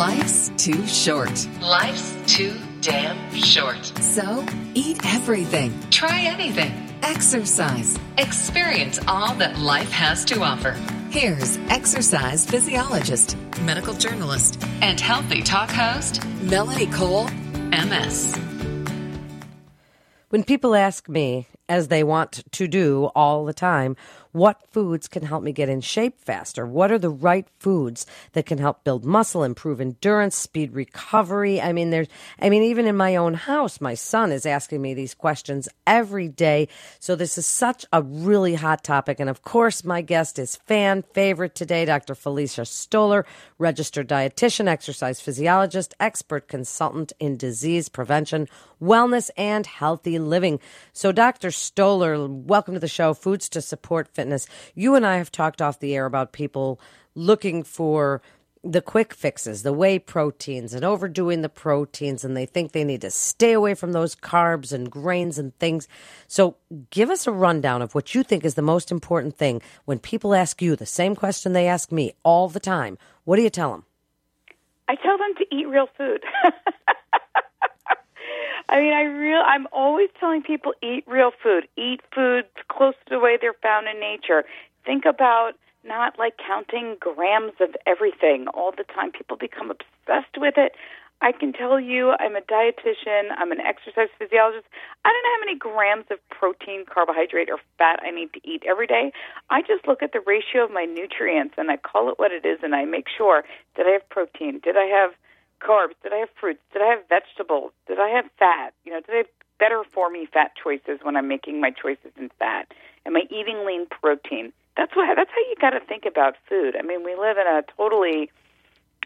Life's too short. Life's too damn short. So eat everything. Try anything. Exercise. Experience all that life has to offer. Here's exercise physiologist, medical journalist, and healthy talk host, Melanie Cole, MS. When people ask me, as they want to do all the time, what foods can help me get in shape faster? What are the right foods that can help build muscle, improve endurance, speed recovery? I mean, there's, I mean, even in my own house, my son is asking me these questions every day. So this is such a really hot topic. And of course, my guest is fan favorite today, Dr. Felicia Stoler, registered dietitian, exercise physiologist, expert consultant in disease prevention, wellness, and healthy living. So Dr. Stoler, welcome to the show, Foods to Support Fitness. You and I have talked off the air about people looking for the quick fixes, the whey proteins, and overdoing the proteins, and they think they need to stay away from those carbs and grains and things. So, give us a rundown of what you think is the most important thing when people ask you the same question they ask me all the time. What do you tell them? I tell them to eat real food. I mean, I real I'm always telling people eat real food, eat food close to the way they're found in nature. Think about not like counting grams of everything all the time. People become obsessed with it. I can tell you, I'm a dietitian, I'm an exercise physiologist. I don't know how many grams of protein, carbohydrate, or fat I need to eat every day. I just look at the ratio of my nutrients and I call it what it is and I make sure that I have protein? Did I have carbs? Did I have fruits? Did I have vegetables? Did I have fat? You know, did I have better for me fat choices when I'm making my choices in fat? Am I eating lean protein? That's what. That's how you got to think about food. I mean, we live in a totally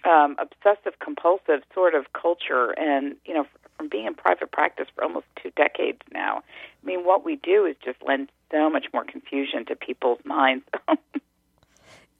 um, obsessive compulsive sort of culture, and you know, from being in private practice for almost two decades now, I mean, what we do is just lend so much more confusion to people's minds.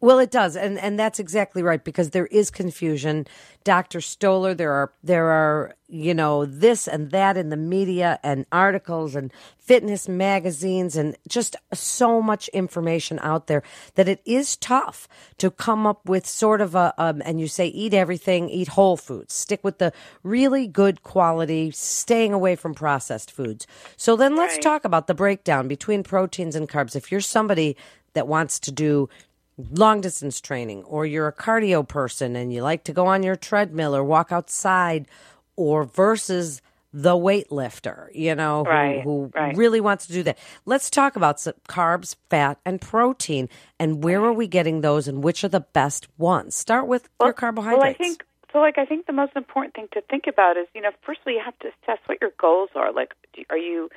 Well, it does, and and that's exactly right because there is confusion. Dr. Stoler, there are there are you know this and that in the media and articles and fitness magazines and just so much information out there that it is tough to come up with sort of a um, and you say eat everything, eat whole foods, stick with the really good quality, staying away from processed foods. So then let's Right. talk about the breakdown between proteins and carbs. If you're somebody that wants to do long distance training or you're a cardio person and you like to go on your treadmill or walk outside or versus the weightlifter, you know, who, Right, who right. really wants to do that. Let's talk about carbs, fat, and protein and where are we getting those and which are the best ones? Start with your carbohydrates. Well, I think so. Like, I think the most important thing to think about is, you know, firstly you have to assess what your goals are. Like, are you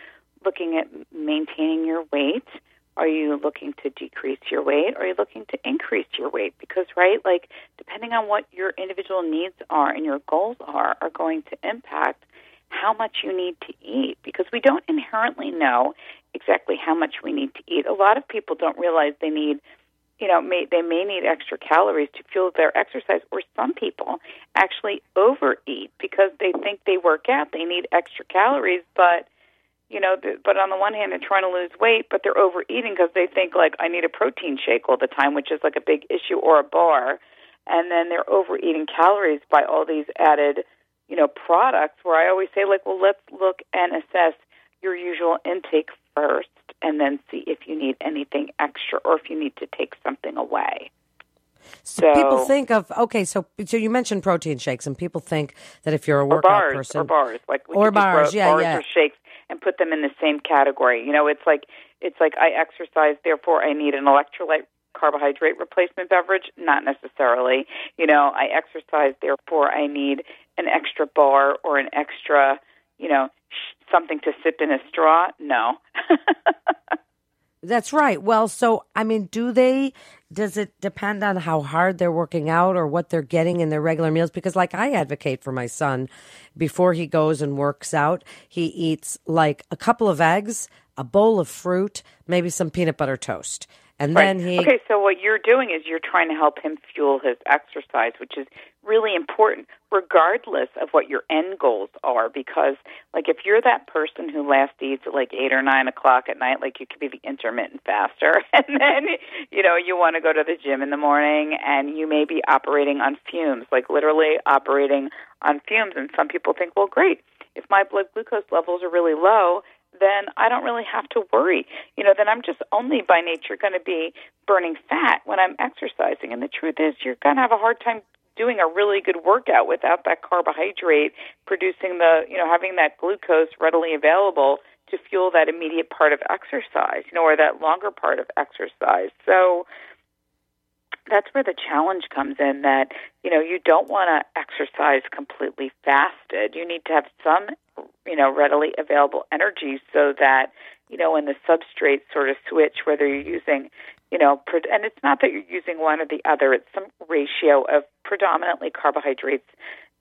looking at maintaining your weight? Are you looking to decrease your weight? Or are you looking to increase your weight? Because, right, like, depending on what your individual needs are and your goals are, are going to impact how much you need to eat. Because we don't inherently know exactly how much we need to eat. A lot of people don't realize they need you know, may, they may need extra calories to fuel their exercise, or some people actually overeat because they think they work out, they need extra calories, but you know, th- but on the one hand, they're trying to lose weight, but they're overeating because they think like I need a protein shake all the time, which is like a big issue, or a bar, and then they're overeating calories by all these added, you know, products. Where I always say like, well, let's look and assess your usual intake first and then see if you need anything extra or if you need to take something away. So people think of okay, so so you mentioned protein shakes, and people think that if you're a Or workout bars, person, or bars, like we Or bars, grow yeah, bars yeah. or shakes, and put them in the same category. You know, it's like it's like I exercise, therefore I need an electrolyte carbohydrate replacement beverage. Not necessarily. You know, I exercise, therefore I need an extra bar or an extra, you know, something to sip in a straw. No. That's right. Well, so I mean, do they? Does it depend on how hard they're working out or what they're getting in their regular meals? Because, like, I advocate for my son before he goes and works out, he eats like a couple of eggs, a bowl of fruit, maybe some peanut butter toast. And Right. then he Okay, so what you're doing is you're trying to help him fuel his exercise, which is really important regardless of what your end goals are because like if you're that person who last eats at like eight or nine o'clock at night like you could be the intermittent faster and then you know you want to go to the gym in the morning and you may be operating on fumes like literally operating on fumes and some people think well great if my blood glucose levels are really low then I don't really have to worry. You know, then I'm just only by nature going to be burning fat when I'm exercising. And the truth is, you're going to have a hard time doing a really good workout without that carbohydrate producing the, you know, having that glucose readily available to fuel that immediate part of exercise, you know, or that longer part of exercise. So, that's where the challenge comes in that you know you don't want to exercise completely fasted you need to have some you know readily available energy so that you know when the substrates sort of switch whether you're using you know and it's not that you're using one or the other it's some ratio of predominantly carbohydrates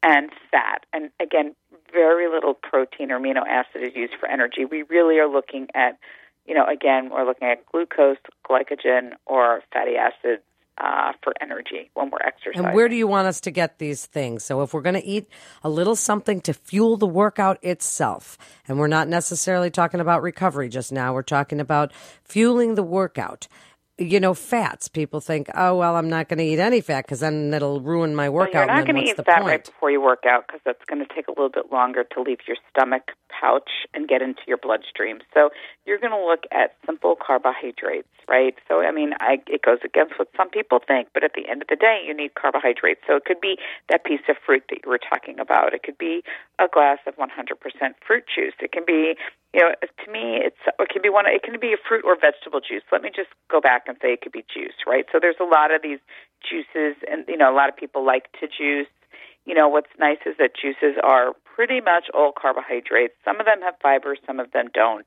and fat. And again very little protein or amino acid is used for energy. We really are looking at you know again we're looking at glucose glycogen or fatty acids uh, for energy when we're exercising. And where do you want us to get these things? So if we're going to eat a little something to fuel the workout itself, and we're not necessarily talking about recovery just now, we're talking about fueling the workout. You know, fats. People think, oh well, I'm not going to eat any fat because then it'll ruin my well, workout. you're not going to eat eat fat point? right before you work out because that's going to take a little bit longer to leave your stomach pouch and get into your bloodstream. So you're going to look at simple carbohydrates, right? So I mean, I, it goes against what some people think, but at the end of the day, you need carbohydrates. So it could be that piece of fruit that you were talking about. It could be a glass of 100% fruit juice. It can be you know, to me, it's it can be one. It can be a fruit or vegetable juice. Let me just go back and say it could be juice, right? So there's a lot of these juices, and you know, a lot of people like to juice. You know, what's nice is that juices are pretty much all carbohydrates. Some of them have fiber, some of them don't.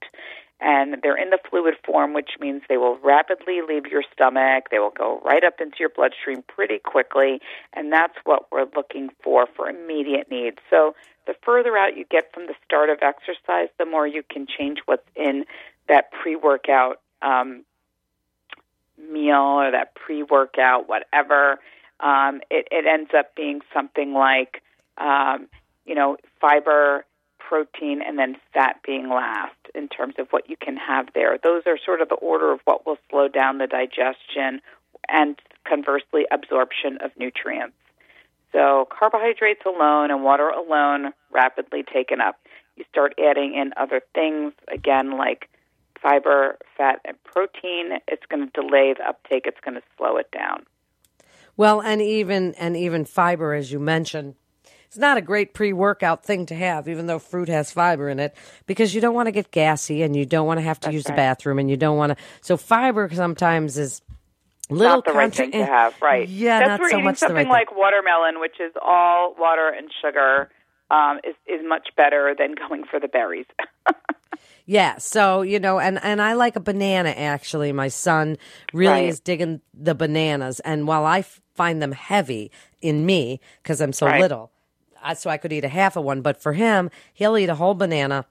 And they're in the fluid form, which means they will rapidly leave your stomach. They will go right up into your bloodstream pretty quickly. And that's what we're looking for for immediate needs. So the further out you get from the start of exercise, the more you can change what's in that pre workout um, meal or that pre workout, whatever. Um, it, it ends up being something like, um, you know, fiber, protein, and then fat being last in terms of what you can have there. Those are sort of the order of what will slow down the digestion and conversely absorption of nutrients. So carbohydrates alone and water alone rapidly taken up. You start adding in other things again like fiber, fat, and protein. It's going to delay the uptake. It's going to slow it down. Well, and even and even fiber, as you mentioned, it's not a great pre-workout thing to have, even though fruit has fiber in it, because you don't want to get gassy and you don't want to have to That's use right. the bathroom and you don't want to. So fiber sometimes is little not the right thing to have, right? Yeah, That's not where so eating much the something right like watermelon, which is all water and sugar, um, is is much better than going for the berries. Yeah, so you know, and and I like a banana. Actually, my son really Right. is digging the bananas, and while I f- find them heavy in me because I'm so Right. little, so I could eat a half of one, but for him, he'll eat a whole banana.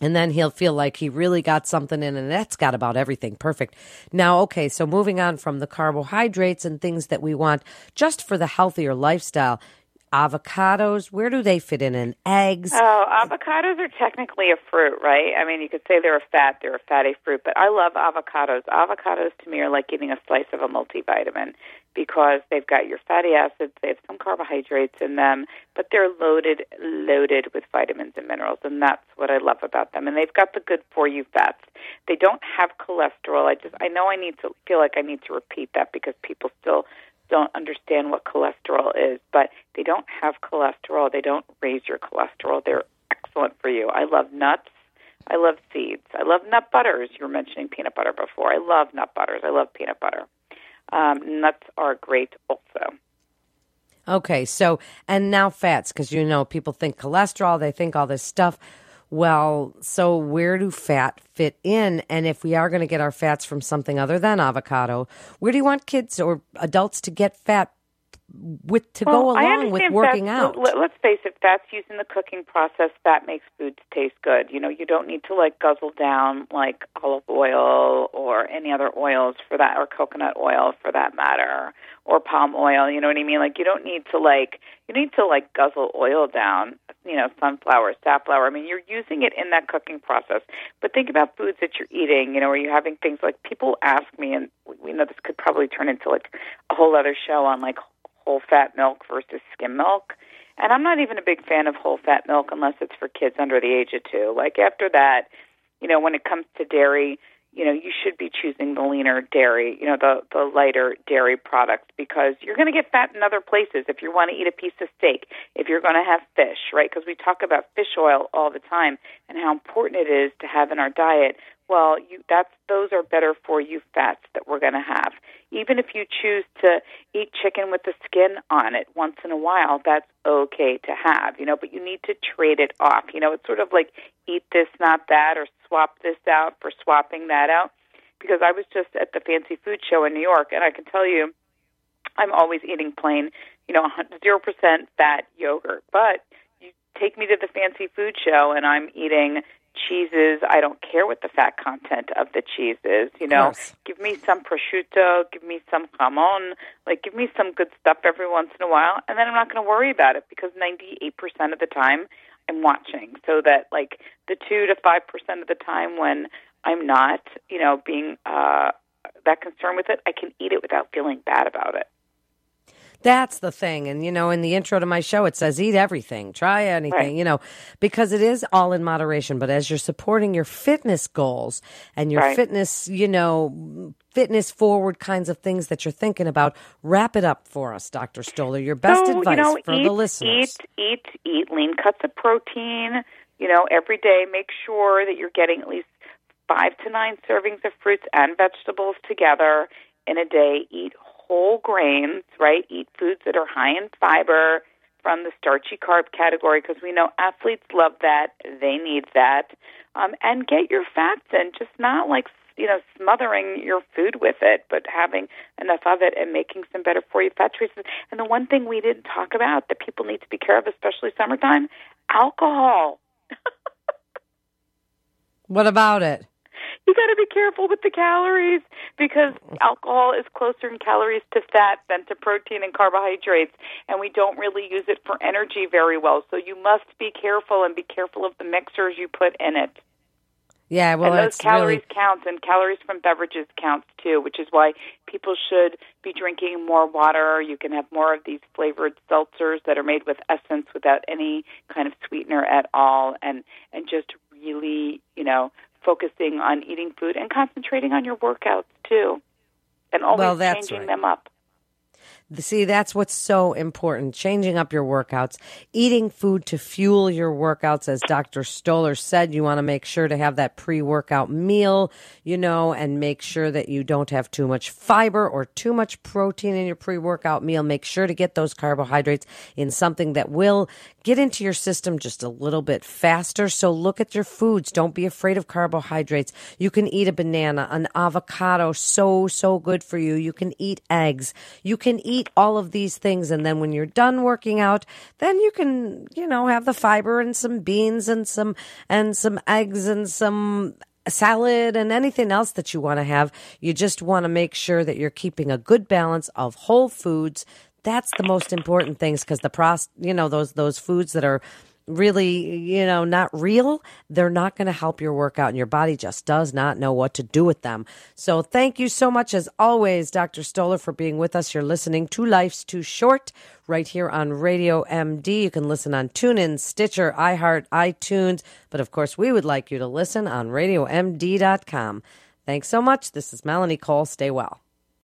And then he'll feel like he really got something in, and that's got about everything perfect. Now, okay, so moving on from the carbohydrates and things that we want just for the healthier lifestyle, avocados, where do they fit in? And eggs? Oh, avocados are technically a fruit, right? I mean, you could say they're a fat, they're a fatty fruit, but I love avocados. Avocados to me are like eating a slice of a multivitamin because they've got your fatty acids, they have some carbohydrates in them, but they're loaded, loaded with vitamins and minerals, and that's what I love about them. And they've got the good for you fats. They don't have cholesterol. I just, I know I need to feel like I need to repeat that because people still don't understand what cholesterol is, but they don't have cholesterol. They don't raise your cholesterol. They're excellent for you. I love nuts. I love seeds. I love nut butters. You were mentioning peanut butter before. I love nut butters. I love peanut butter. Um, nuts are great also. Okay, so and now fats because you know people think cholesterol, they think all this stuff. Well, so where do fat fit in? And if we are going to get our fats from something other than avocado, where do you want kids or adults to get fat with to well, go along with working out. Let's face it, fats used in the cooking process that makes foods taste good. You know, you don't need to like guzzle down like olive oil or any other oils for that, or coconut oil for that matter, or palm oil. You know what I mean? Like you don't need to like you need to like guzzle oil down. You know, sunflower, safflower. I mean, you're using it in that cooking process. But think about foods that you're eating. You know, are you having things like people ask me, and we know this could probably turn into like a whole other show on like whole fat milk versus skim milk. And I'm not even a big fan of whole fat milk unless it's for kids under the age of two. Like after that, you know, when it comes to dairy, you know, you should be choosing the leaner dairy, you know, the the lighter dairy products because you're going to get fat in other places if you want to eat a piece of steak, if you're going to have fish, right? Because we talk about fish oil all the time and how important it is to have in our diet. Well, you that's those are better for you fats that we're going to have. Even if you choose to eat chicken with the skin on it once in a while, that's okay to have, you know, but you need to trade it off. You know, it's sort of like eat this, not that, or swap this out for swapping that out. Because I was just at the fancy food show in New York, and I can tell you, I'm always eating plain, you know, 0% fat yogurt. But you take me to the fancy food show, and I'm eating cheeses. I don't care what the fat content of the cheese is. You know, give me some prosciutto, give me some jamon, like give me some good stuff every once in a while, and then I'm not going to worry about it because 98% of the time I'm watching, so that like the two to five percent of the time when I'm not, you know, being uh, that concerned with it, I can eat it without feeling bad about it. That's the thing. And, you know, in the intro to my show, it says eat everything, try anything, right. you know, because it is all in moderation. But as you're supporting your fitness goals and your right. fitness, you know, fitness forward kinds of things that you're thinking about, wrap it up for us, Dr. Stoler. Your best so, advice you know, for eat, the listeners. Eat, eat, eat lean cuts of protein, you know, every day. Make sure that you're getting at least five to nine servings of fruits and vegetables together in a day. Eat whole grains, right? Eat foods that are high in fiber from the starchy carb category because we know athletes love that. They need that. Um, and get your fats in, just not like you know smothering your food with it, but having enough of it and making some better for you fat choices. And the one thing we didn't talk about that people need to be careful of, especially summertime, alcohol. what about it? You got to be careful with the calories because alcohol is closer in calories to fat than to protein and carbohydrates, and we don't really use it for energy very well. So you must be careful and be careful of the mixers you put in it. Yeah, well, and those calories really... count, and calories from beverages counts too, which is why people should be drinking more water. You can have more of these flavored seltzers that are made with essence without any kind of sweetener at all, and and just really, you know, focusing on eating food and concentrating on your workouts too, and always well, changing right. them up. See, that's what's so important. Changing up your workouts, eating food to fuel your workouts. As Dr. Stoler said, you want to make sure to have that pre workout meal, you know, and make sure that you don't have too much fiber or too much protein in your pre workout meal. Make sure to get those carbohydrates in something that will get into your system just a little bit faster. So look at your foods. Don't be afraid of carbohydrates. You can eat a banana, an avocado, so, so good for you. You can eat eggs. You can eat all of these things. And then when you're done working out, then you can, you know, have the fiber and some beans and some, and some eggs and some salad and anything else that you want to have. You just want to make sure that you're keeping a good balance of whole foods that's the most important things because the pros, you know, those those foods that are really, you know, not real, they're not going to help your workout and your body just does not know what to do with them. So thank you so much as always, Dr. Stoler, for being with us. You're listening to Life's Too Short right here on Radio MD. You can listen on TuneIn, Stitcher, iHeart, iTunes, but of course we would like you to listen on radiomd.com. Thanks so much. This is Melanie Cole. Stay well.